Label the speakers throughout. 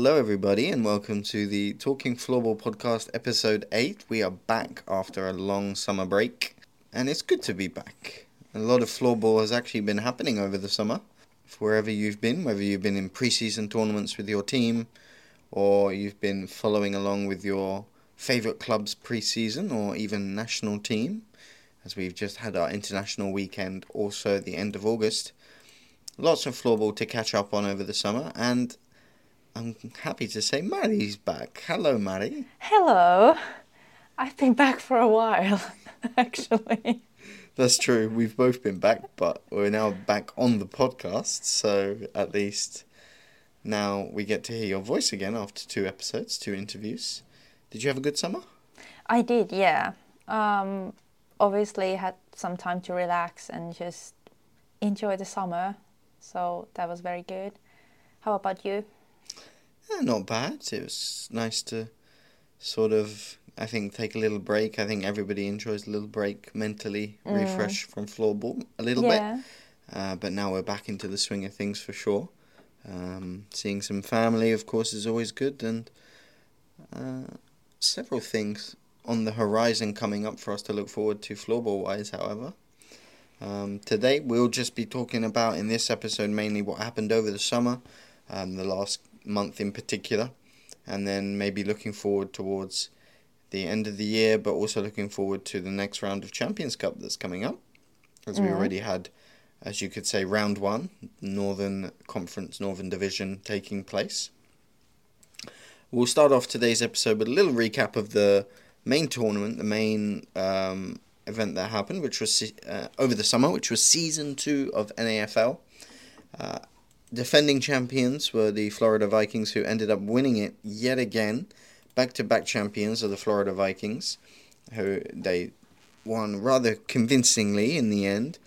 Speaker 1: Hello, everybody, and welcome to the Talking Floorball podcast, episode 8. We are back after a long summer break, and it's good to be back. A lot of floorball has actually been happening over the summer. Wherever you've been, whether you've been in preseason tournaments with your team, or you've been following along with your favourite club's preseason, or even national team, as we've just had our international weekend also the end of August. Lots of floorball to catch up on over the summer, and I'm happy to say Mari's back. Hello, Mari.
Speaker 2: Hello. I've been back for a while, actually.
Speaker 1: That's true. We've both been back, but we're now back on the podcast, so at least now we get to hear your voice again after two episodes, two interviews. Did you have a good summer?
Speaker 2: I did, yeah. Um, obviously, had some time to relax and just enjoy the summer, so that was very good. How about you?
Speaker 1: Eh, not bad. It was nice to sort of, I think, take a little break. I think everybody enjoys a little break mentally, refresh from floorball a little
Speaker 2: yeah.
Speaker 1: bit. Uh, but now we're back into the swing of things for sure. Um, seeing some family, of course, is always good, and uh, several things on the horizon coming up for us to look forward to floorball wise, however. Um, today, we'll just be talking about in this episode mainly what happened over the summer, um, the last month in particular, and then maybe looking forward towards the end of the year, but also looking forward to the next round of Champions Cup that's coming up, as we already had, as you could say, round one, Northern Conference, Northern Division taking place. We'll start off today's episode with a little recap of the main tournament, the main um, event that happened, which was uh, over the summer, which was season two of NAFL. Uh, defending champions were the Florida Vikings, who ended up winning it yet again. Back to back champions are the Florida Vikings, who they won rather convincingly in the end.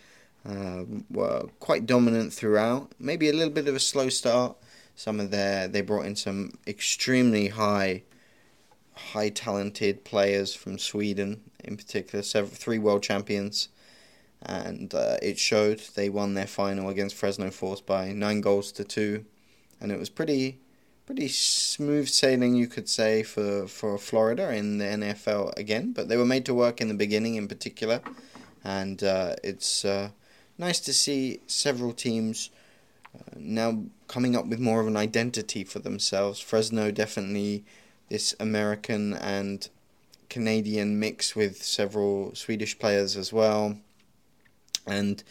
Speaker 1: Uh, were quite dominant throughout. Maybe a little bit of a slow start. Some of their they brought in some extremely high, high talented players from Sweden in particular. Several three world champions and uh, it showed. They won their final against Fresno Force by nine goals to two, and it was pretty, pretty smooth sailing, you could say, for for Florida in the NAFL again. But they were made to work in the beginning, in particular, and uh, it's uh, nice to see several teams uh, now coming up with more of an identity for themselves. Fresno definitely this American and Canadian mix with several Swedish players as well and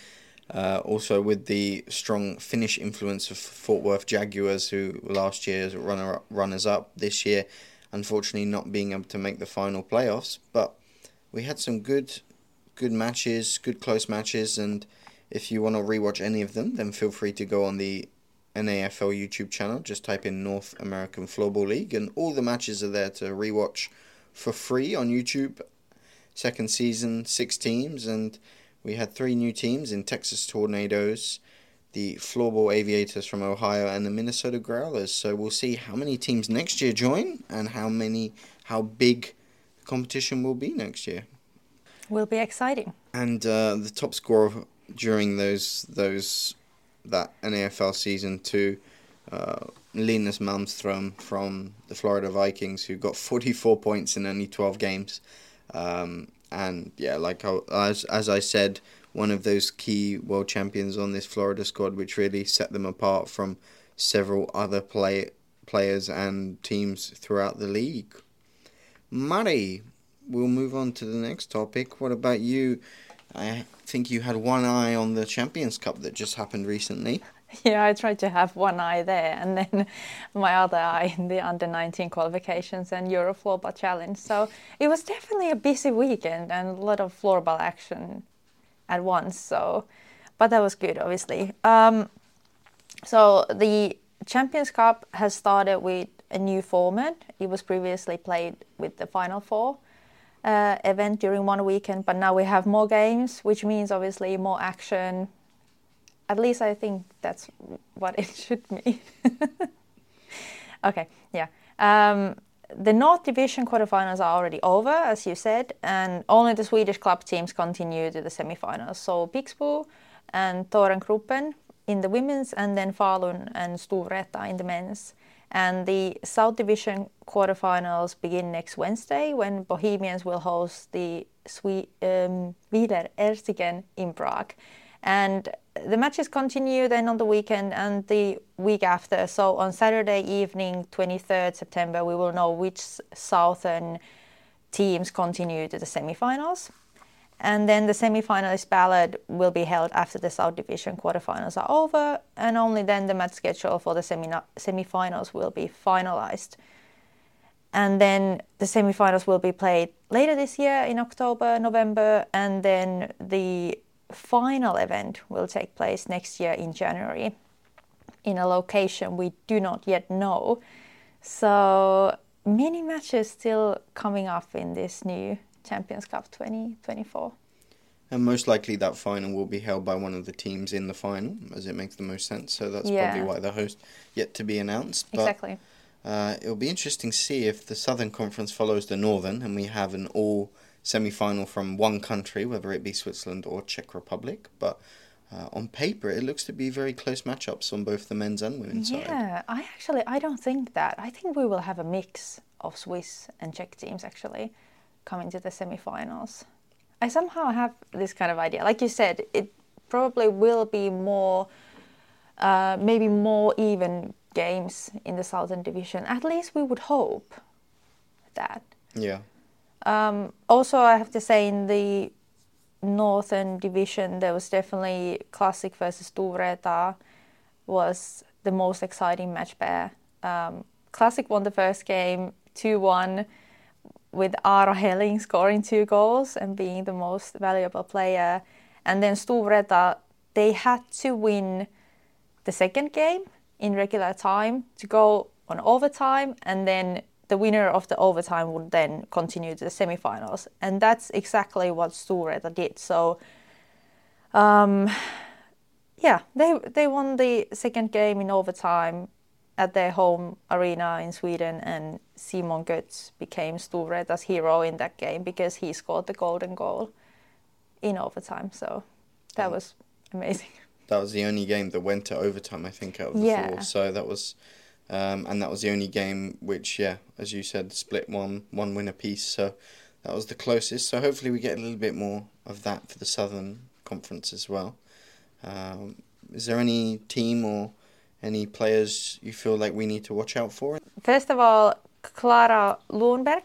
Speaker 1: uh, also with the strong Finnish influence of Fort Worth Jaguars, who last year's runner runners up this year, unfortunately not being able to make the final playoffs. But we had some good, good matches, good close matches, and if you want to rewatch any of them, then feel free to go on the NAFL YouTube channel. Just type in North American Floorball League, and all the matches are there to rewatch for free on YouTube. Second season, six teams, and we had three new teams in Texas Tornadoes, the Floorball Aviators from Ohio, and the Minnesota Growlers. So we'll see how many teams next year join and how many, how big the competition will be next year.
Speaker 2: Will be exciting.
Speaker 1: And uh, the top scorer during those those that NAFL season two, uh, Linus Malmstrom from the Florida Vikings, who got forty four points in only twelve games. Um, and yeah, like I, as as I said, one of those key world champions on this Florida squad, which really set them apart from several other play players and teams throughout the league. Mari, we'll move on to the next topic. What about you? I think you had one eye on the Champions Cup that just happened recently.
Speaker 2: Yeah, I tried to have one eye there and then my other eye in the under 19 qualifications and Euro Floorball Challenge. So it was definitely a busy weekend and a lot of floorball action at once. So, but that was good, obviously. Um, so the Champions Cup has started with a new format. It was previously played with the Final Four uh, event during one weekend, but now we have more games, which means obviously more action, at least I think that's what it should mean. okay, yeah. Um, the North Division quarterfinals are already over, as you said, and only the Swedish club teams continue to the semifinals. So Pixbo and Thorengruppen in the women's, and then Falun and Storvreta in the men's. And the South Division quarterfinals begin next Wednesday when Bohemians will host the Swe- um, Ersigen in Prague. And the matches continue then on the weekend and the week after. So on Saturday evening, 23rd September, we will know which southern teams continue to the semi-finals. And then the semi-finalist ballot will be held after the South Division quarterfinals are over, and only then the match schedule for the semi- semi-finals will be finalized. And then the semi-finals will be played later this year in October, November, and then the final event will take place next year in January in a location we do not yet know. So many matches still coming up in this new Champions Cup 2024.
Speaker 1: And most likely that final will be held by one of the teams in the final, as it makes the most sense. So that's
Speaker 2: Yeah.
Speaker 1: probably why the host yet to be announced. But
Speaker 2: exactly.
Speaker 1: uh, it'll be interesting to see if the Southern Conference follows the Northern and we have an all semi final from one country, whether it be Switzerland or Czech Republic. But uh, on paper, it looks to be very close matchups on both the men's and women's side.
Speaker 2: Yeah, I actually I don't think that. I think we will have a mix of Swiss and Czech teams actually coming to the semi-finals. I somehow have this kind of idea. Like you said, it probably will be more, uh, maybe more even games in the Southern Division. At least we would hope that.
Speaker 1: Yeah.
Speaker 2: Um, also, I have to say, in the Northern Division, there was definitely Classic versus Storvreta was the most exciting match pair. Um, Classic won the first game 2 1 with Ara Helling scoring two goals and being the most valuable player. And then Storvreta, they had to win the second game in regular time to go on overtime, and then the winner of the overtime would then continue to the semifinals. And that's exactly what Storvreta did. So, um, yeah, they they won the second game in overtime at their home arena in Sweden, and Simon Götz became Storvreta's hero in that game because he scored the golden goal in overtime. So that
Speaker 1: Mm.
Speaker 2: was amazing.
Speaker 1: That was the only game that went to overtime, I think, out of the
Speaker 2: Yeah.
Speaker 1: four. So that was, um, and that was the only game which, yeah, as you said, split one one win apiece. So that was the closest. So hopefully we get a little bit more of that for the Southern Conference as well. Um, is there any team or any players you feel like we need to watch out for?
Speaker 2: First of all, Clara Lundberg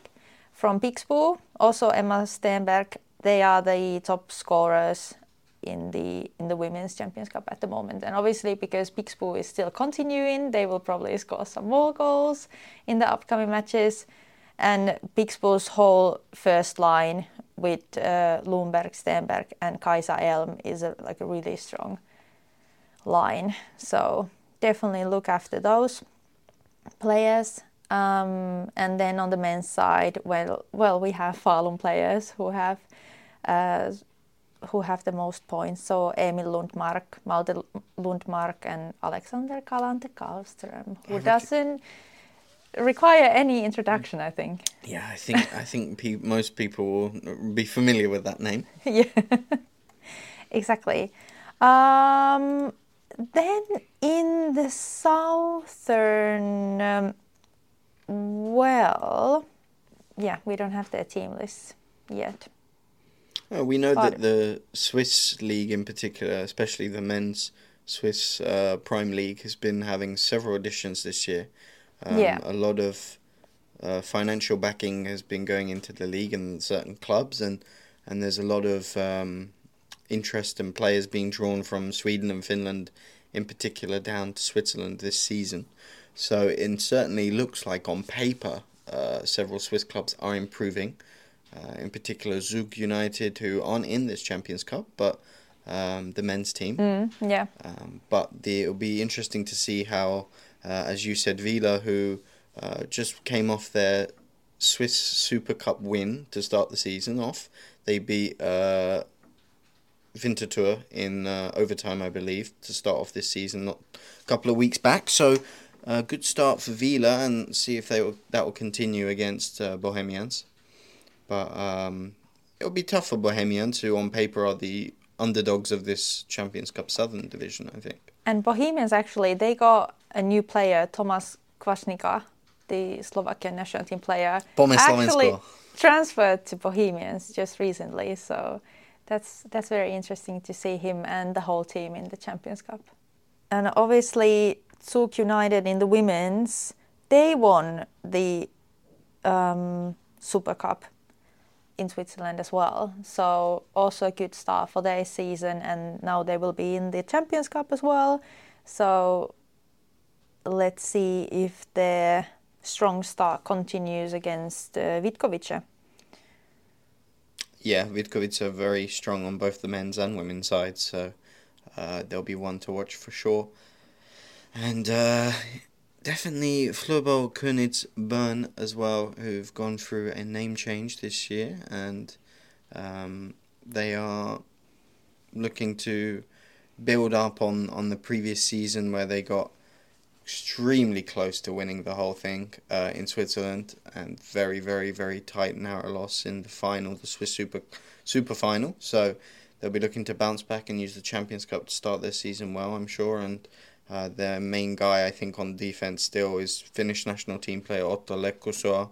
Speaker 2: from Pixbo, also Emma Stenberg. They are the top scorers in the in the women's Champions Cup at the moment. And obviously, because Pixbo is still continuing, they will probably score some more goals in the upcoming matches. And Pixbo's whole first line with uh, Lundberg, Stenberg, and Kaisa Elm is a, like a really strong line. So definitely look after those players. Um, and then on the men's side, well, well, we have Falun players who have uh, who have the most points. So Emil Lundmark, Malte Lundmark, and Alexander Galante Carlström, who doesn't require any introduction, I think.
Speaker 1: Yeah, I think I think pe- most people will be familiar with that name.
Speaker 2: yeah, exactly. Um, then in the southern, um, well, yeah, we don't have their team list yet.
Speaker 1: We know
Speaker 2: But-
Speaker 1: that the Swiss league, in particular, especially the men's Swiss uh, Prime League, has been having several additions this year. Um,
Speaker 2: Yeah.
Speaker 1: A lot of uh, financial backing has been going into the league and certain clubs, and, and there's a lot of um, interest and players being drawn from Sweden and Finland, in particular, down to Switzerland this season. So it certainly looks like on paper, uh, several Swiss clubs are improving uh, in particular Zug United, who aren't in this Champions Cup, but um, the men's team.
Speaker 2: Mm, yeah,
Speaker 1: Um, but the, it'll be interesting to see how, uh, as you said, Wiler, who uh, just came off their Swiss Super Cup win to start the season off, they beat uh, Winterthur in uh, overtime, I believe, to start off this season, not a couple of weeks back. So. A good start for Wiler, and see if they will, that will continue against uh, Bohemians. But um, it'll be tough for Bohemians, who on paper are the underdogs of this Champions Cup Southern Division, I think.
Speaker 2: and Bohemians actually they got a new player, Thomas Kvasnica, the Slovakian national team player, actually
Speaker 1: Slovensko.
Speaker 2: transferred to Bohemians just recently. So that's that's very interesting to see him and the whole team in the Champions Cup. And obviously, Zug United in the women's, they won the um, Super Cup in Switzerland as well. So also a good start for their season, and now they will be in the Champions Cup as well. So let's see if their strong start continues against uh, Vitkovice.
Speaker 1: Yeah, Vitkovic are very strong on both the men's and women's side, so uh, there'll be one to watch for sure. And uh, definitely Floorball Köniz Bern as well, who've gone through a name change this year, and um, they are looking to build up on, on the previous season where they got extremely close to winning the whole thing uh, in Switzerland and very very very tight narrow loss in the final the Swiss Super Super final. So they'll be looking to bounce back and use the Champions Cup to start their season well I'm sure and uh, main guy I think on defense still is Finnish national team player Otto Lehkosuo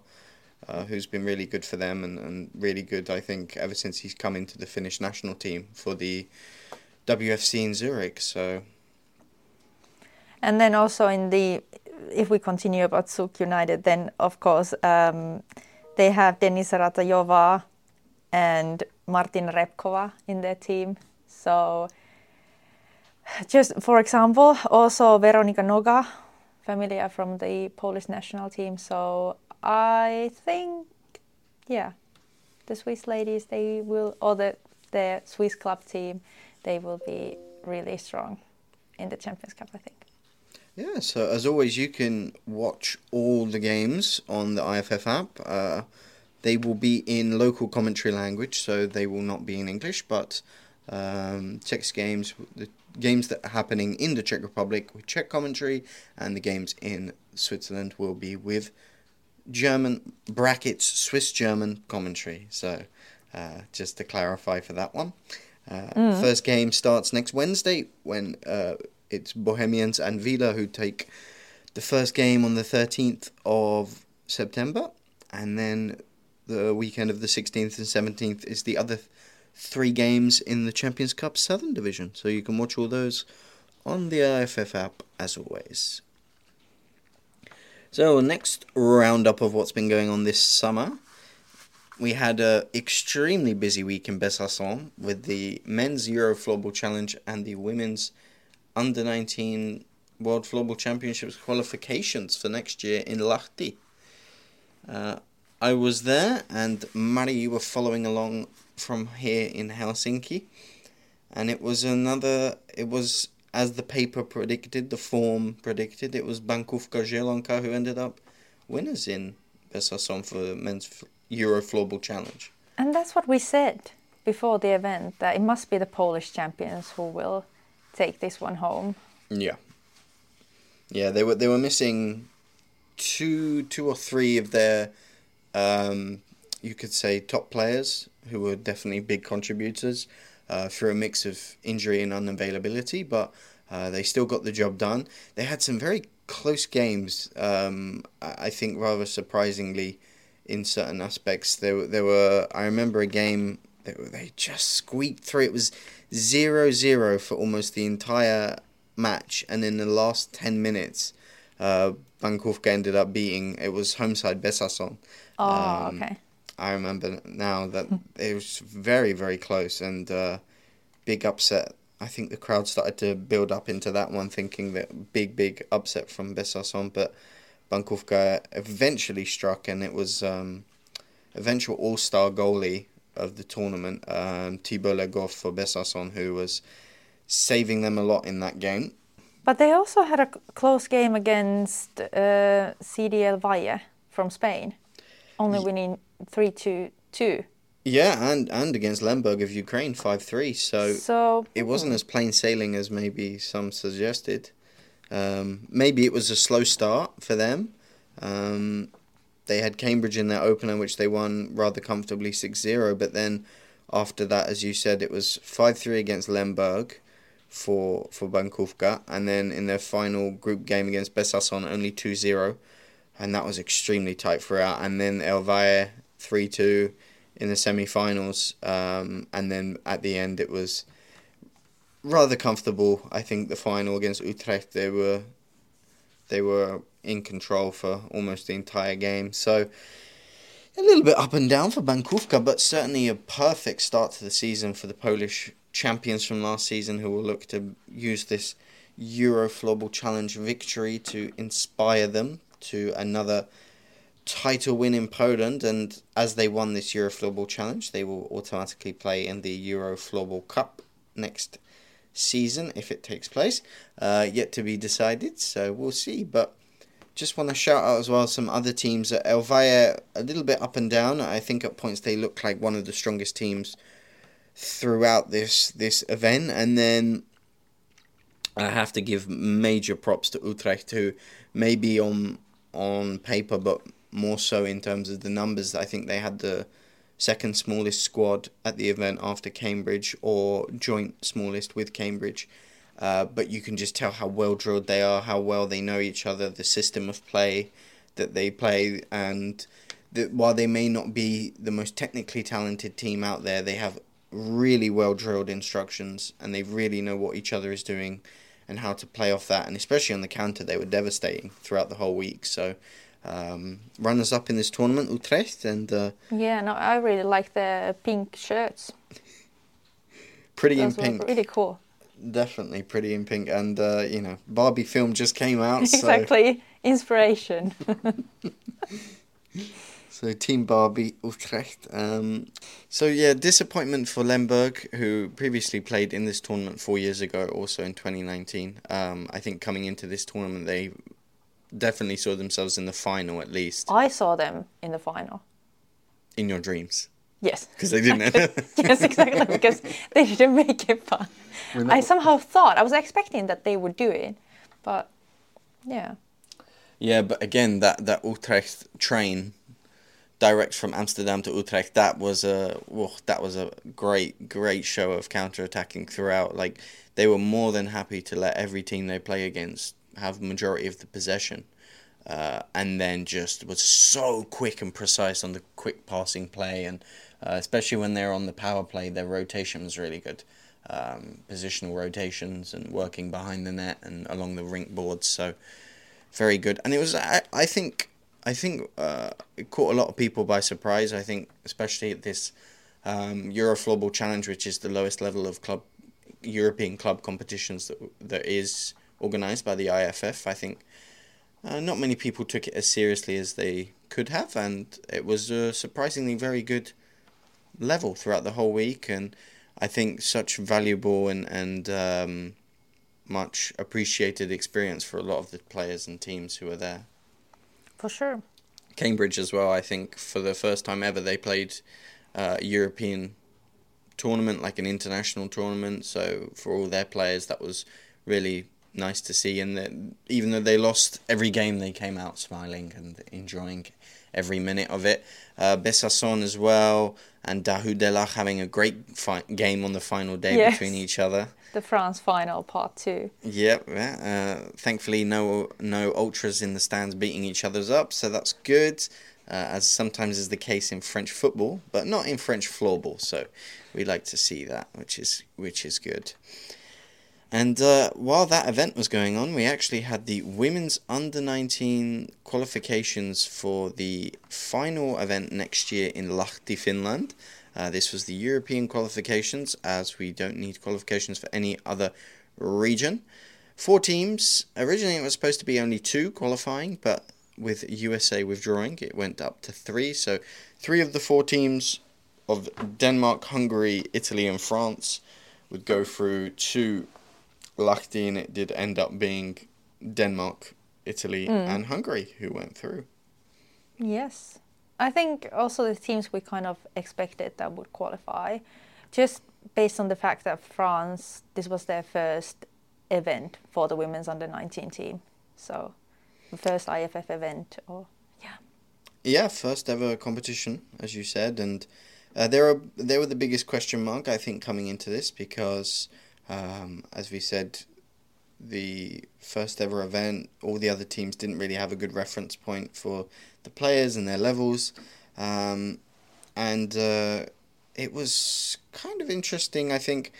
Speaker 1: uh, who's been really good for them and, and really good I think ever since he's come into the Finnish national team for the WFC in Zurich so
Speaker 2: And then also in the, if we continue about Zug United, then of course um, they have Denisa Ratajova and Martin Repkova in their team. So just for example, also Veronika Noga, familiar from the Polish national team. So I think, yeah, the Swiss ladies, they will, or the, the Swiss club team, they will be really strong in the Champions Cup, I think.
Speaker 1: Yeah, so as always, you can watch all the games on the IFF app. Uh, they will be in local commentary language, so they will not be in English, but um, Czech games, the games that are happening in the Czech Republic with Czech commentary, and the games in Switzerland will be with German brackets Swiss German commentary. So uh, just to clarify for that one. Uh, First game starts next Wednesday when uh, it's Bohemians and Wiler who take the first game on the 13th of September, and then the weekend of the 16th and 17th is the other th- three games in the Champions Cup Southern Division. So you can watch all those on the IFF app as always. So, next roundup of what's been going on this summer. We had an extremely busy week in Besançon with the men's Euro Floorball Challenge and the women's under 19 World Floorball Championships qualifications for next year in Lahti. Uh, I was there, and Mari, you were following along from here in Helsinki, and it was another. It was as the paper predicted, the form predicted. It was Bankówka Zielonka who ended up winners in Besançon for men's Euro Floorball Challenge.
Speaker 2: And that's what we said before the event that it must be the Polish champions who will take this one home.
Speaker 1: Yeah. Yeah, they were they were missing two two or three of their um, you could say top players who were definitely big contributors uh, through a mix of injury and unavailability, but uh, they still got the job done. They had some very close games. Um, I think rather surprisingly, in certain aspects, there were- there were. I remember a game that they just squeaked through. It was 0-0 for almost the entire match, and in the last ten minutes, uh, Bankówka ended up beating. It was homeside Besançon.
Speaker 2: Oh,
Speaker 1: Um,
Speaker 2: okay.
Speaker 1: I remember now that it was very, very close and uh, big upset. I think the crowd started to build up into that one, thinking that big, big upset from Besançon, but Bankówka eventually struck, and it was um, eventual All Star goalie of the tournament, um, Thibaut Legoff for Besançon, who was saving them a lot in that game.
Speaker 2: But they also had a close game against uh, CD El Valle from Spain, only winning 3 2 2.
Speaker 1: Yeah, and, and against Lemberg of Ukraine, 5 3. So
Speaker 2: So
Speaker 1: it wasn't as plain sailing as maybe some suggested. Um, maybe it was a slow start for them. Um, they had Cambridge in their opener, which they won rather comfortably 6 0. But then after that, as you said, it was 5 3 against Lemberg, for for Bankówka, and then in their final group game against Besançon, only 2-0, and that was extremely tight throughout. And then El Valle 3-2 in the semi-finals, um, and then at the end it was rather comfortable. I think the final against Utrecht, they were they were in control for almost the entire game. So a little bit up and down for Bankówka, but certainly a perfect start to the season for the Polish champions from last season, who will look to use this Euro Floorball Challenge victory to inspire them to another title win in Poland. And as they won this Euro Floorball Challenge, they will automatically play in the Euro Floorball Cup next season if it takes place. Uh, yet to be decided, so we'll see. But just want to shout out as well some other teams. Uh, El a little bit up and down. I think at points they look like one of the strongest teams throughout this this event, and then I have to give major props to Utrecht, who maybe on on paper, but more so in terms of the numbers. I think they had the second smallest squad at the event after Cambridge, or joint smallest with Cambridge. Uh, but you can just tell how well drilled they are, how well they know each other, the system of play that they play, and that while they may not be the most technically talented team out there, they have really well drilled instructions and they really know what each other is doing and how to play off that. And especially on the counter, they were devastating throughout the whole week. So, um, runners up in this tournament, Utrecht, and uh,
Speaker 2: Yeah, no, I really like the pink shirts.
Speaker 1: pretty in
Speaker 2: Those were
Speaker 1: pink.
Speaker 2: really cool.
Speaker 1: Definitely pretty in pink. And, uh, you know, Barbie film just came out. So,
Speaker 2: exactly, inspiration.
Speaker 1: So Team Barbie Utrecht. Um, so yeah, disappointment for Lemberg, who previously played in this tournament four years ago, also in twenty nineteen. Um, I think coming into this tournament, they definitely saw themselves in the final at least
Speaker 2: I saw them in the final.
Speaker 1: in your dreams
Speaker 2: Yes.
Speaker 1: because they didn't.
Speaker 2: yes, exactly, because they didn't make it fun. I somehow thought, I was expecting that they would do it, but yeah.
Speaker 1: Yeah, but again, that that Utrecht train, direct from Amsterdam to Utrecht, that was a oh, that was a great great show of counter attacking throughout. Like they were more than happy to let every team they play against have majority of the possession, uh, and then just was so quick and precise on the quick passing play, and uh, especially when they're on the power play, their rotation was really good. Um, positional rotations and working behind the net and along the rink boards. So very good. And it was, I, I think, I think uh, it caught a lot of people by surprise. I think, especially at this um, Euro Floorball Challenge, which is the lowest level of club European club competitions that that is organised by the IFF. I think uh, not many people took it as seriously as they could have, and it was a surprisingly very good level throughout the whole week. And I think such valuable and and um, much appreciated experience for a lot of the players and teams who were there.
Speaker 2: For sure.
Speaker 1: Cambridge as well. I think for the first time ever they played uh, a European tournament, like an international tournament. So for all their players, that was really nice to see. And that even though they lost every game, they came out smiling and enjoying every minute of it. Uh, Besançon as well, and Dahu Delach having a great fi- game on the final day
Speaker 2: Yes.
Speaker 1: between each other.
Speaker 2: The France final part two.
Speaker 1: Yep. Yeah. Uh, thankfully, no no ultras in the stands beating each other's up, so that's good. Uh, as sometimes is the case in French football, but not in French floorball. So we like to see that, which is which is good. And uh, while that event was going on, we actually had the women's under 19 qualifications for the final event next year in Lahti, Finland. Uh, this was the European qualifications, as we don't need qualifications for any other region. Four teams. Originally, it was supposed to be only two qualifying, but with USA withdrawing, it went up to three. So, three of the four teams of Denmark, Hungary, Italy, and France would go through to Lahti, and it did end up being Denmark, Italy, and Hungary who went through.
Speaker 2: Yes. I think also the teams we kind of expected that would qualify, just based on the fact that France, this was their first event for the women's under 19 team. So, the first IFF event, or yeah.
Speaker 1: Yeah, first ever competition, as you said, and uh, they were they were the biggest question mark I think coming into this because Um, as we said, the first ever event, all the other teams didn't really have a good reference point for the players and their levels. Um, and uh, it was kind of interesting. I think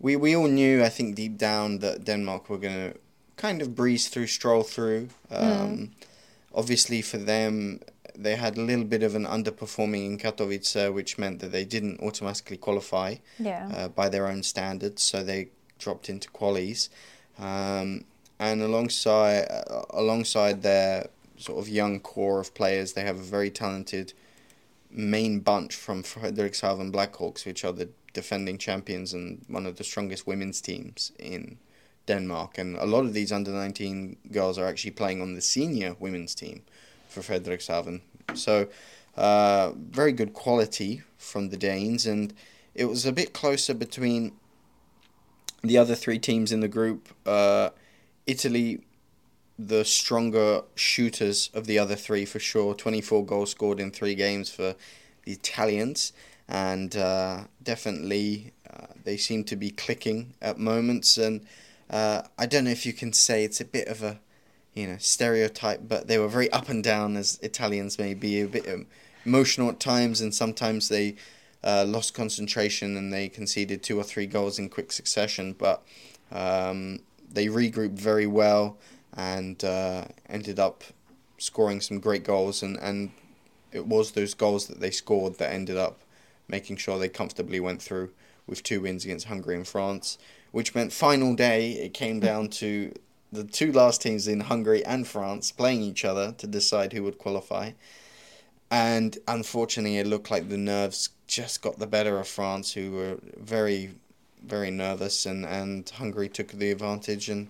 Speaker 1: we, we all knew, I think, deep down that Denmark were going to kind of breeze through, stroll through. Um, mm. Obviously, for them, they had a little bit of an underperforming in Katowice, which meant that they didn't automatically qualify
Speaker 2: yeah.
Speaker 1: uh, by their own standards, so they dropped into qualies. Um, and alongside uh, alongside their sort of young core of players, they have a very talented main bunch from Frederikshavn Blackhawks, which are the defending champions and one of the strongest women's teams in Denmark. And a lot of these under 19 girls are actually playing on the senior women's team for Frederikshavn. So, uh, very good quality from the Danes. And it was a bit closer between the other three teams in the group. Uh, Italy the stronger shooters of the other three for sure. 24 goals scored in three games for the Italians, and uh, definitely uh, they seem to be clicking at moments. And uh, I don't know if you can say it's a bit of a you know stereotype, but they were very up and down as Italians may be, a bit emotional at times, and sometimes they. Uh, lost concentration and they conceded two or three goals in quick succession, but um, they regrouped very well and uh, ended up scoring some great goals. And, and it was those goals that they scored that ended up making sure they comfortably went through with two wins against Hungary and France, which meant final day it came down to the two last teams in Hungary and France playing each other to decide who would qualify. And unfortunately, it looked like the nerves just got the better of France, who were very, very nervous, and, and Hungary took the advantage and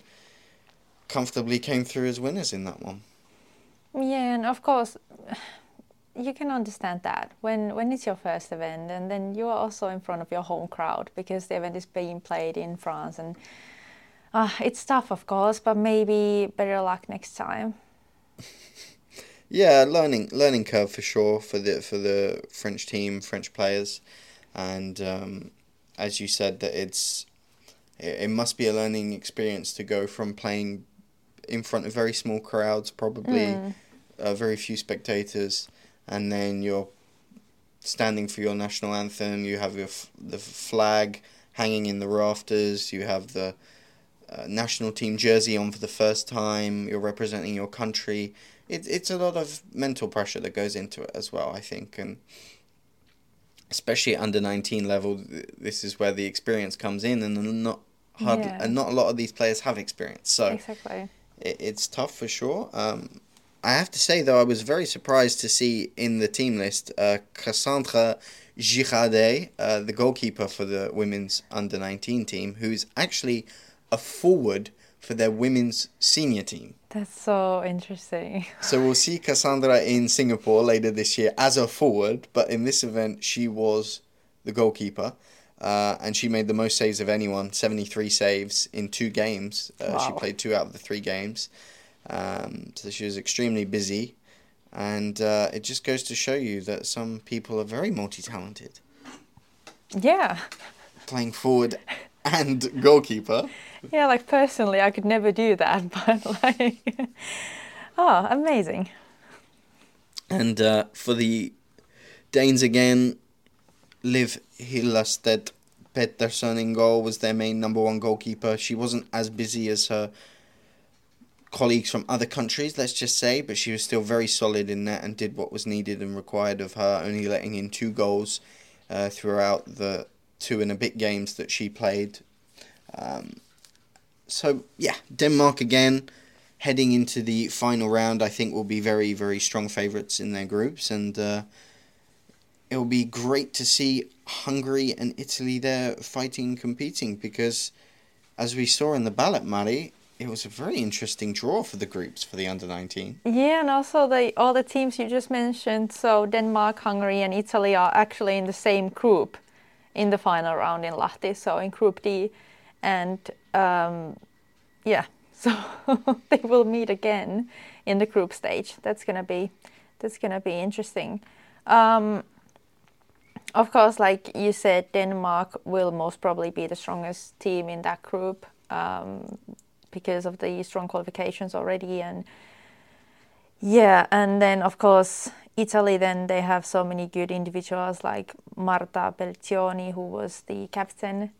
Speaker 1: comfortably came through as winners in that one.
Speaker 2: Yeah, and of course, you can understand that when when it's your first event, and then you are also in front of your home crowd because the event is being played in France, and uh, it's tough, of course, but maybe better luck next time.
Speaker 1: yeah, learning learning curve for sure for the for the French team, French players, and um, as you said, that it's it, it must be a learning experience to go from playing in front of very small crowds, probably mm. uh, very few spectators, and then you're standing for your national anthem. You have your f- the flag hanging in the rafters. You have the uh, national team jersey on for the first time. You're representing your country. It, it's a lot of mental pressure that goes into it as well, I think, and especially at under nineteen level, this is where the experience comes in, and not hard, yeah. and not a lot of these players have experience. So
Speaker 2: exactly
Speaker 1: it, it's tough for sure. Um, I have to say though, I was very surprised to see in the team list uh, Cassandra Girardet, uh, the goalkeeper for the women's under nineteen team, who's actually a forward for their women's senior team.
Speaker 2: That's so interesting.
Speaker 1: so we'll see Cassandra in Singapore later this year as a forward, but in this event she was the goalkeeper. Uh, and she made the most saves of anyone 73 saves in two games. Uh, wow. She played two out of the three games. Um, so she was extremely busy. And uh, it just goes to show you that some people are very multi talented.
Speaker 2: Yeah.
Speaker 1: Playing forward and goalkeeper.
Speaker 2: Yeah, like personally, I could never do that, but like, oh, amazing.
Speaker 1: And uh, for the Danes again, Liv Hillestedt Pettersson in goal was their main number one goalkeeper. She wasn't as busy as her colleagues from other countries, let's just say, but she was still very solid in that and did what was needed and required of her, only letting in two goals uh, throughout the two and a bit games that she played. Um, so, yeah, Denmark again heading into the final round, I think will be very, very strong favourites in their groups. And uh, it will be great to see Hungary and Italy there fighting, competing, because as we saw in the ballot, Mari, it was a very interesting draw for the groups for the under 19.
Speaker 2: Yeah, and also the all the teams you just mentioned, so Denmark, Hungary, and Italy are actually in the same group in the final round in Lahti, so in Group D, and um, yeah, so they will meet again in the group stage. That's gonna be that's gonna be interesting. Um, of course, like you said, Denmark will most probably be the strongest team in that group um, because of the strong qualifications already. And yeah, and then of course, Italy, then they have so many good individuals like Marta Belcioni, who was the captain,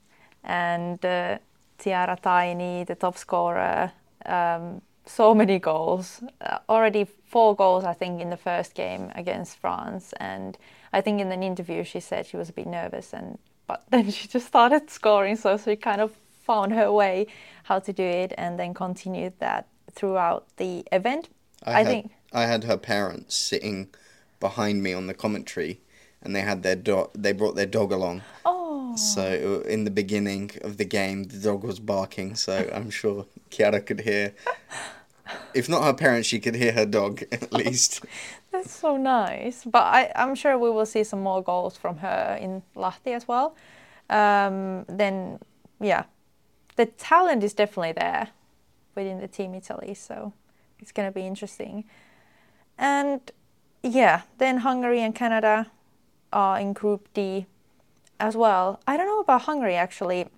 Speaker 2: and uh, Chiara Taini, the top scorer. Um, so many goals. Uh, already four goals, I think, in the first game against France. And I think in an interview she said she was a bit nervous, and but then she just started scoring. So she kind of found her way how to do it, and then continued that throughout the event. I, I
Speaker 1: had,
Speaker 2: think
Speaker 1: I had her parents sitting behind me on the commentary, and they had their dog. They brought their dog along.
Speaker 2: Oh.
Speaker 1: So in the beginning of the game, the dog was barking. So I'm sure Chiara could hear. If not her parents, she could hear her dog at least.
Speaker 2: That's so nice. But I, I'm sure we will see some more goals from her in Lahti as well. Um, then, yeah, the talent is definitely there within the team Italy. So it's going to be interesting. And yeah, then Hungary and Canada are in Group D as well. I don't know about Hungary actually.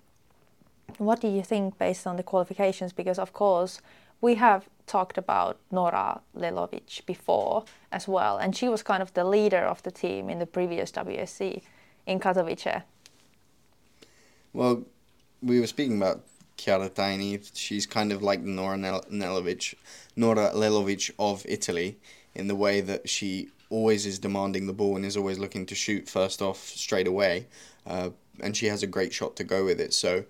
Speaker 2: What do you think based on the qualifications? Because, of course, we have talked about Nora Lelovic before as well, and she was kind of the leader of the team in the previous WSC in Katowice.
Speaker 1: Well, we were speaking about Chiara Taini. She's kind of like Nora Nelovic, Nora Lelovic of Italy in the way that she always is demanding the ball and is always looking to shoot first off straight away. Uh, and she has a great shot to go with it. So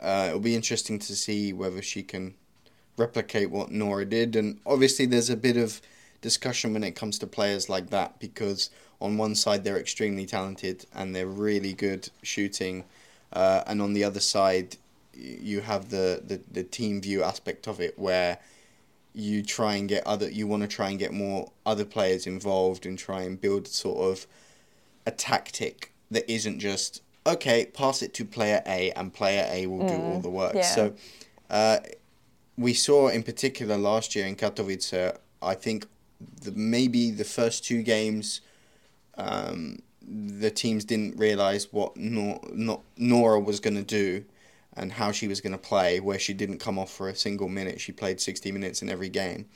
Speaker 1: uh, it'll be interesting to see whether she can replicate what Nora did. And obviously, there's a bit of discussion when it comes to players like that because on one side they're extremely talented and they're really good shooting, uh, and on the other side you have the, the, the team view aspect of it where you try and get other you want to try and get more other players involved and try and build sort of a tactic that isn't just okay pass it to player A and player A will mm, do all mm, the work. Yeah. So uh, we saw in particular last year in Katowice, I think the, maybe the first two games. Um, the teams didn't realize what Nor- Nor- Nora was going to do and how she was going to play, where she didn't come off for a single minute. She played 60 minutes in every game.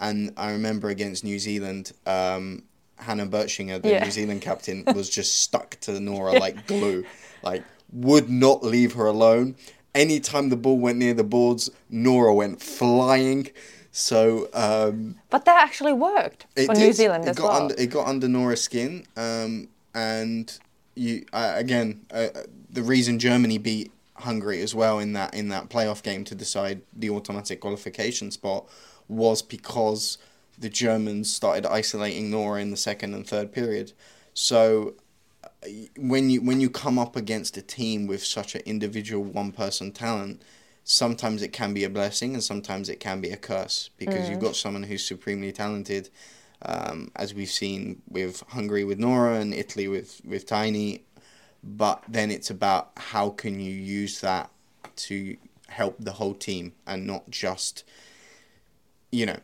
Speaker 1: And I remember against New Zealand, um, Hannah Bertschinger, the yeah. New Zealand captain, was just stuck to Nora like glue. Like, would not leave her alone. Anytime the ball went near the boards, Nora went flying. So, um,
Speaker 2: but that actually worked for did. New Zealand
Speaker 1: it
Speaker 2: as
Speaker 1: got
Speaker 2: well.
Speaker 1: Under, it got under Nora's skin, um, and you uh, again uh, the reason Germany beat Hungary as well in that in that playoff game to decide the automatic qualification spot was because the Germans started isolating Nora in the second and third period. So uh, when you when you come up against a team with such an individual one person talent, sometimes it can be a blessing and sometimes it can be a curse because mm. you've got someone who's supremely talented, um, as we've seen with Hungary with Nora and Italy with with Taini but then it's about how can you use that to help the whole team and not just you know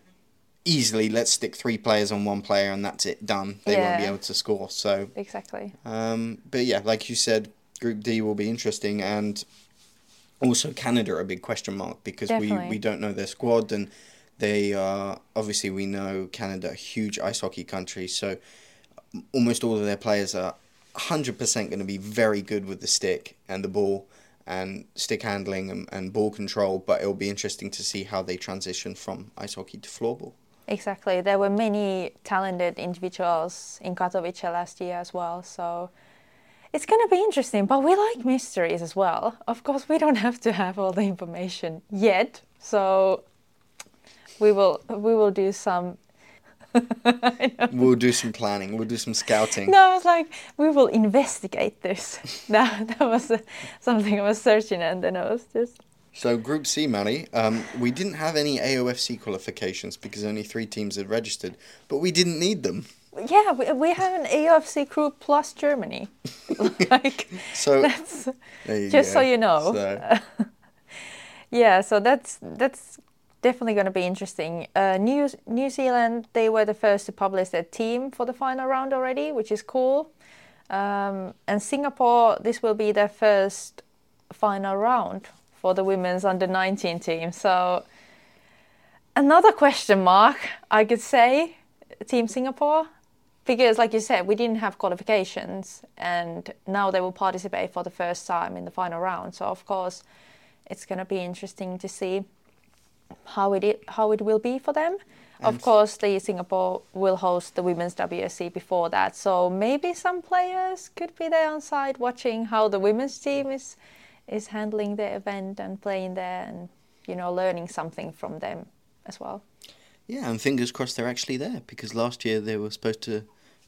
Speaker 1: easily let's stick three players on one player and that's it done. They yeah. won't be able to score so
Speaker 2: exactly.
Speaker 1: um, but yeah like you said group d will be interesting and also canada a big question mark because we, we don't know their squad and they are obviously we know canada a huge ice hockey country so almost all of their players are 100% going to be very good with the stick and the ball and stick handling and, and ball control, but it'll be interesting to see how they transition from ice hockey to floorball.
Speaker 2: Exactly. There were many talented individuals in Katowice last year as well, so it's going to be interesting, but we like mysteries as well. Of course, we don't have to have all the information yet, so we will we will do some
Speaker 1: we'll do some planning. We'll do some scouting.
Speaker 2: No, I was like, we will investigate this. that that was uh, something I was searching, and then I was just.
Speaker 1: So Group C, Maddie, um, we didn't have any AOFC qualifications because only three teams had registered, but we didn't need them.
Speaker 2: Yeah, we, we have an AOFC group plus Germany. like so, that's just go. so you know. So. yeah, so that's that's definitely going to be interesting. Uh, New New Zealand they were the first to publish their team for the final round already, which is cool. Um, and Singapore, this will be their first final round for the women's under 19 team. So another question mark, I could say, Team Singapore, because like you said, we didn't have qualifications, and now they will participate for the first time in the final round. So of course, it's going to be interesting to see how it how it will be for them. And of course, the Singapore will host the women's WSC before that, so maybe some players could be there on site watching how the women's team is is handling the event and playing there, and you know learning something from them as well.
Speaker 1: Yeah, and fingers crossed they're actually there because last year they were supposed to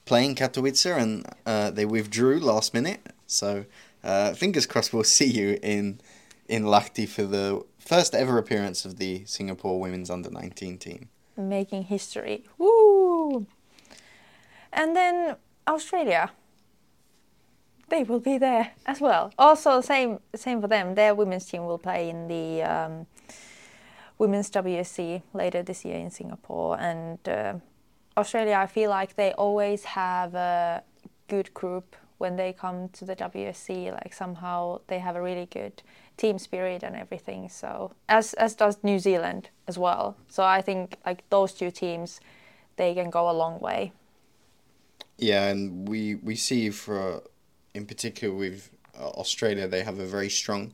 Speaker 1: play in Katowice and uh, they withdrew last minute. So uh, fingers crossed we'll see you in in Lahti for the first ever appearance of the Singapore women's under 19 team.
Speaker 2: Making history. Woo! And then Australia. They will be there as well. Also, same same for them. Their women's team will play in the um, women's WSC later this year in Singapore. And uh, Australia, I feel like they always have a good group when they come to the WSC. Like somehow they have a really good team spirit and everything. So as as does New Zealand as well. So I think like those two teams, they can go a long way.
Speaker 1: Yeah, and we we see for in particular with uh, Australia, they have a very strong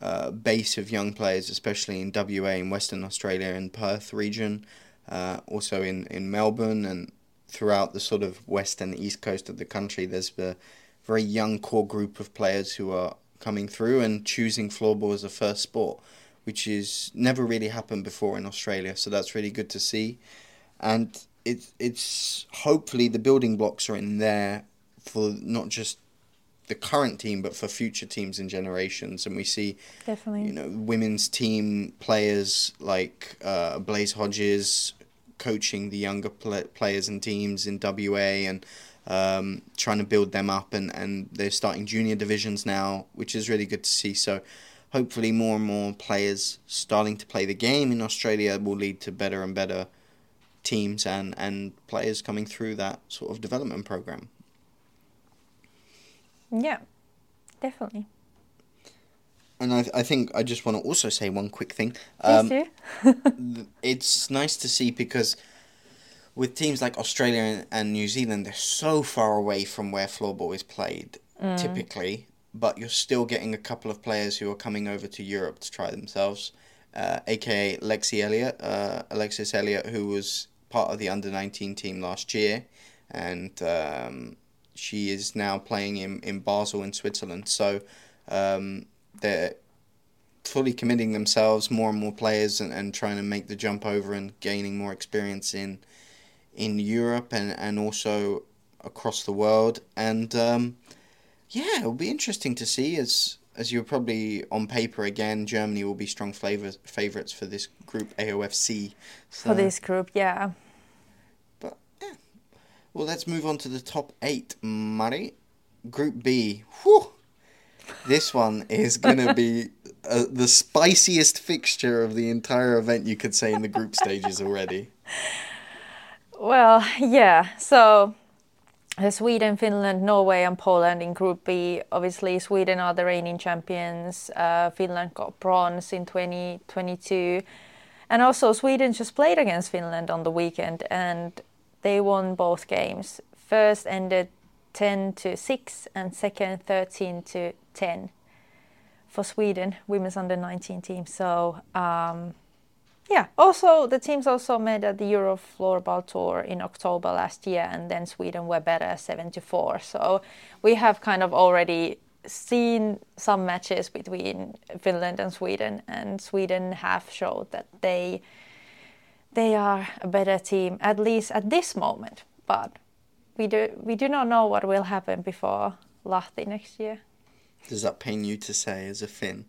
Speaker 1: uh, base of young players, especially in WA in Western Australia and Perth region, uh, also in, in Melbourne and throughout the sort of west and east coast of the country. There's a very young core group of players who are coming through and choosing floorball as a first sport, which is never really happened before in Australia. So that's really good to see, and it it's hopefully the building blocks are in there for not just the current team, but for future teams and generations. And we see,
Speaker 2: definitely,
Speaker 1: you know, women's team players like uh, Blaze Hodges coaching the younger players and teams in WA and um, trying to build them up. And, and they're starting junior divisions now, which is really good to see. So hopefully, more and more players starting to play the game in Australia will lead to better and better teams and, and players coming through that sort of development program.
Speaker 2: Yeah, definitely.
Speaker 1: And I, I think I just want to also say one quick thing.
Speaker 2: Um,
Speaker 1: do. it's nice to see because with teams like Australia and, and, New Zealand, they're so far away from where floorball is played mm. typically, but you're still getting a couple of players who are coming over to Europe to try themselves. Uh, aka Lexi Elliott, uh, Alexis Elliott, who was part of the under 19 team last year, and um, she is now playing in, in Basel in Switzerland. So um, they're fully committing themselves, more and more players, and, and trying to make the jump over and gaining more experience in in Europe and, and also across the world. And um, yeah, it'll be interesting to see as as you're probably on paper again, Germany will be strong flavors, favorites for this group AOFC.
Speaker 2: So. For this group, yeah. But yeah.
Speaker 1: Well, let's move on to the top eight, Mari. Group B. Whew. This one is going to be uh, the spiciest fixture of the entire event, you could say, in the group stages already.
Speaker 2: Well, yeah. So uh, Sweden, Finland, Norway, and Poland in Group B. Obviously, Sweden are the reigning champions. Uh, Finland got bronze in 2022. And also, Sweden just played against Finland on the weekend, and they won both games. First ended 10 to 6 and second 13 to 10 for Sweden women's under 19 team. So um, yeah, also the teams also met at the Euro Floorball Tour in October last year, and then Sweden were better 7 to 4. So we have kind of already seen some matches between Finland and Sweden, and Sweden have showed that they they are a better team, at least at this moment. But we do we do not know what will happen before Lahti next year.
Speaker 1: Does that pain you to say as a Finn?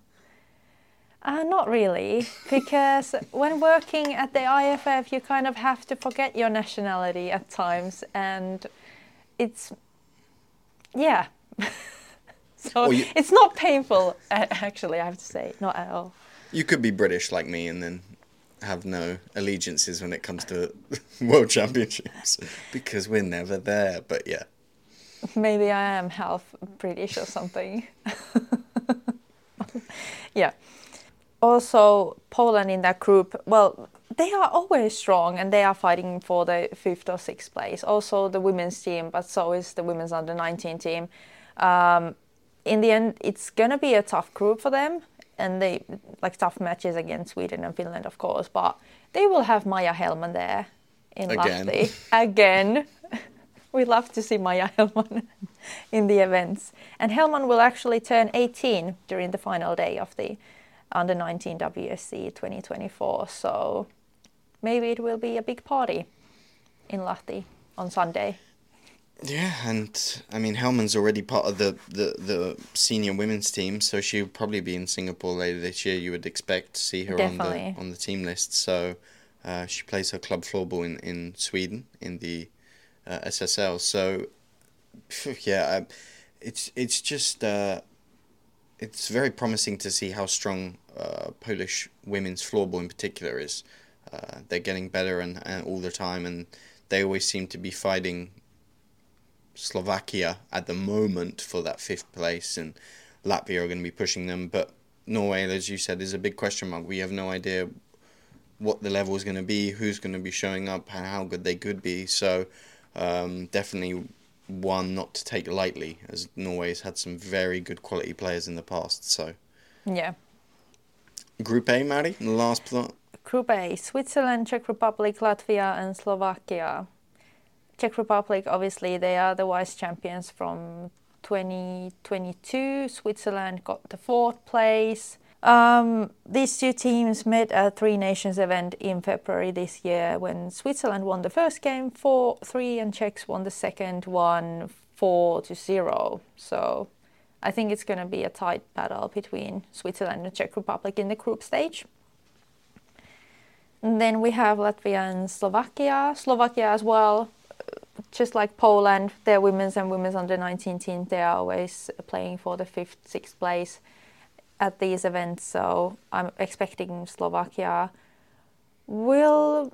Speaker 2: Uh, not really, because when working at the IFF, you kind of have to forget your nationality at times, and it's yeah. so you, it's not painful, actually. I have to say, not at all.
Speaker 1: You could be British like me, and then have no allegiances when it comes to world championships because we're never there. But yeah.
Speaker 2: Maybe I am half British or something. yeah. Also, Poland in that group, well, they are always strong and they are fighting for the fifth or sixth place. Also, the women's team, but so is the women's under 19 team. Um, in the end, it's going to be a tough group for them and they like tough matches against Sweden and Finland, of course, but they will have Maya Hellman there in
Speaker 1: Again.
Speaker 2: Lahti again. we love to see Maya Hellman in the events. And Hellman will actually turn 18 during the final day of the under 19 WSC 2024. So maybe it will be a big party in Lahti on Sunday.
Speaker 1: Yeah, and I mean Hellman's already part of the, the, the senior women's team, so she'll probably be in Singapore later this year. You would expect to see her on the on the team list. So uh, she plays her club floorball in, in Sweden in the uh, SSL. So yeah, I, it's it's just uh, it's very promising to see how strong uh, Polish women's floorball in particular is. Uh, they're getting better and, and all the time, and they always seem to be fighting Slovakia at the moment for that fifth place, and Latvia are going to be pushing them. But Norway, as you said, is a big question mark. We have no idea what the level is going to be, who's going to be showing up, and how good they could be. So, um, definitely one not to take lightly, as Norway's had some very good quality players in the past. So,
Speaker 2: Yeah.
Speaker 1: Group A, Mari, last plot.
Speaker 2: Group A Switzerland, Czech Republic, Latvia, and Slovakia. Czech Republic, obviously, they are the vice champions from 2022. Switzerland got the fourth place. Um, these two teams met at Three Nations event in February this year when Switzerland won the first game 4 3 and Czechs won the second one 4 to 0. So I think it's going to be a tight battle between Switzerland and Czech Republic in the group stage. And then we have Latvia and Slovakia. Slovakia as well, just like Poland, their women's and women's under 19 team, they are always playing for the fifth, sixth place at these events. So I'm expecting Slovakia will,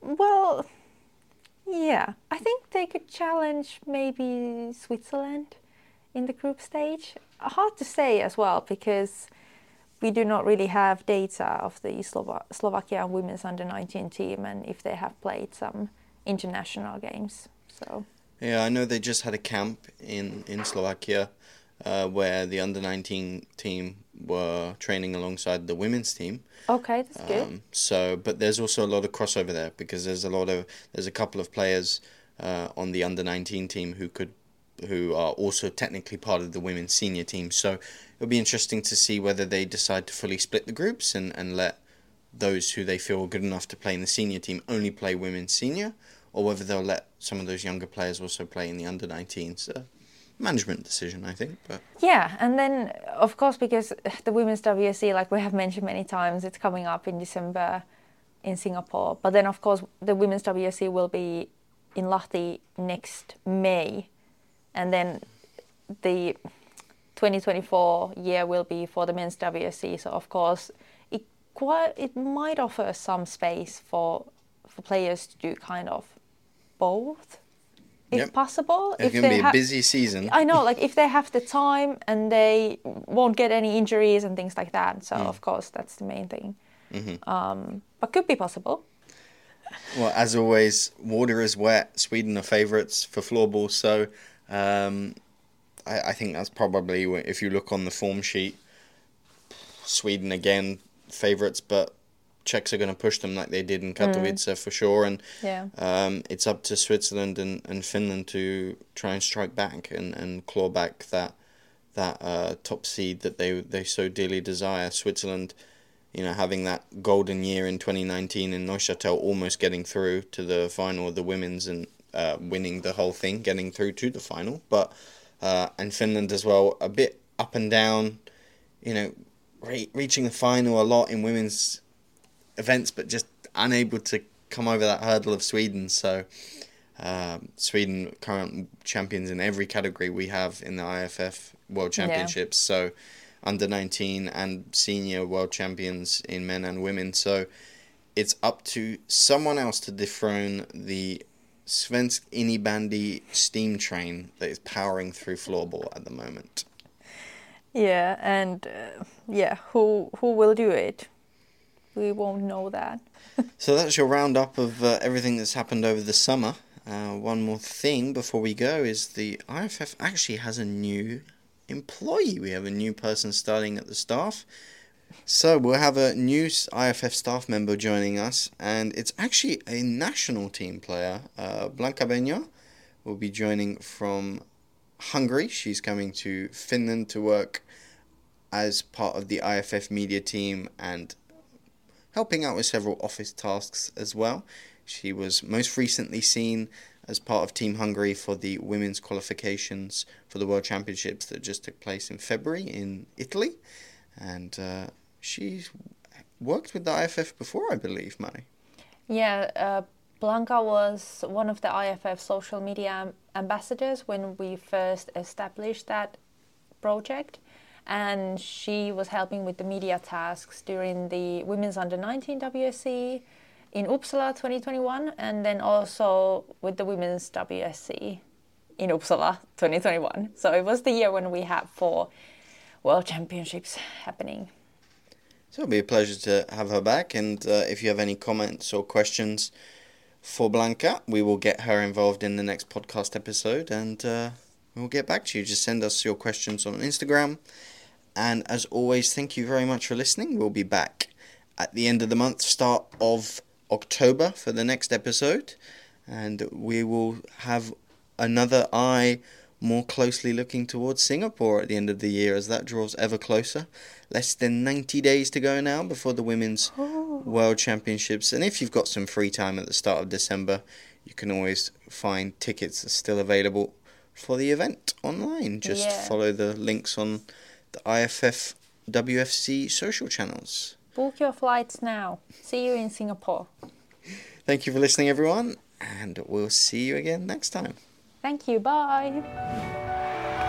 Speaker 2: well, yeah, I think they could challenge maybe Switzerland in the group stage. Hard to say as well because we do not really have data of the Slova- Slovakia women's under 19 team and if they have played some international games. So
Speaker 1: Yeah, I know they just had a camp in in Slovakia, uh, where the under nineteen team were training alongside the women's team.
Speaker 2: okay, that's good.
Speaker 1: Um, so, but there's also a lot of crossover there because there's a lot of there's a couple of players uh, on the under nineteen team who could who are also technically part of the women's senior team. So it'll be interesting to see whether they decide to fully split the groups and, and let those who they feel are good enough to play in the senior team only play women's senior, or whether they'll let some of those younger players also play in the under 19s. Uh, management decision, I think. But
Speaker 2: Yeah, and then of course because the women's WSC, like we have mentioned many times, it's coming up in December in Singapore. But then of course the women's WSC will be in Lahti next May, and then the 2024 year will be for the men's WSC. So of course it quite it might offer some space for for players to do kind of both, if
Speaker 1: Yep.
Speaker 2: possible.
Speaker 1: it's
Speaker 2: if they
Speaker 1: be a
Speaker 2: ha-
Speaker 1: busy season.
Speaker 2: I know, like if they have the time and they won't get any injuries and things like that. So of course that's the main thing. Um, but could be possible.
Speaker 1: Well, as always, water is wet. Sweden are favourites for floorball, so um, I, I think that's probably if you look on the form sheet, Sweden again favourites, but Czechs are going to push them like they did in Katowice for sure, and
Speaker 2: Yeah.
Speaker 1: um, it's up to Switzerland and, and Finland to try and strike back and, and claw back that that uh, top seed that they they so dearly desire. Switzerland, you know, having that golden year in 2019 in Neuchâtel, almost getting through to the final of the women's and uh, winning the whole thing, getting through to the final. But uh, and Finland as well, a bit up and down, you know, re- reaching the final a lot in women's events, but just unable to come over that hurdle of Sweden. So. Um, Sweden current champions in every category we have in the IFF World
Speaker 2: Yeah.
Speaker 1: Championships. So under 19 and senior world champions in men and women. So it's up to someone else to dethrone the Svensk Innebandy steam train that is powering through floorball at the moment.
Speaker 2: Yeah, and uh, yeah, who who will do it? We won't know that.
Speaker 1: so that's your roundup of uh, everything that's happened over the summer. Uh, one more thing before we go is the IFF actually has a new employee. We have a new person starting at the staff. So we'll have a new IFF staff member joining us, and it's actually a national team player. Uh, Blanca Benya will be joining from Hungary. She's coming to Finland to work as part of the IFF media team and helping out with several office tasks as well. She was most recently seen as part of Team Hungary for the women's qualifications for the World Championships that just took place in February in Italy. And uh, she's worked with the IFF before, I believe, Mari.
Speaker 2: Yeah, uh, Blanca was one of the IFF social media ambassadors when we first established that project and she was helping with the media tasks during the Women's Under 19 WSC in Uppsala 2021 and then also with the Women's WSC in Uppsala 2021. So it was the year when we had four World Championships happening.
Speaker 1: So it'll be a pleasure to have her back. And uh, if you have any comments or questions for Blanca, we will get her involved in the next podcast episode and uh, we'll get back to you. Just send us your questions on Instagram and as always, thank you very much for listening. We'll be back at the end of the month, start of October, for the next episode. And we will have another eye more closely looking towards Singapore at the end of the year as that draws ever closer. Less than 90 days to go now before the Women's oh. World Championships. And if you've got some free time at the start of December, you can always find tickets still available for the event online. Just yeah. follow the links on the IFF WFC social channels.
Speaker 2: Book your flights now. See you in Singapore.
Speaker 1: Thank you for listening, everyone, and we'll see you again next time.
Speaker 2: Thank you. Bye.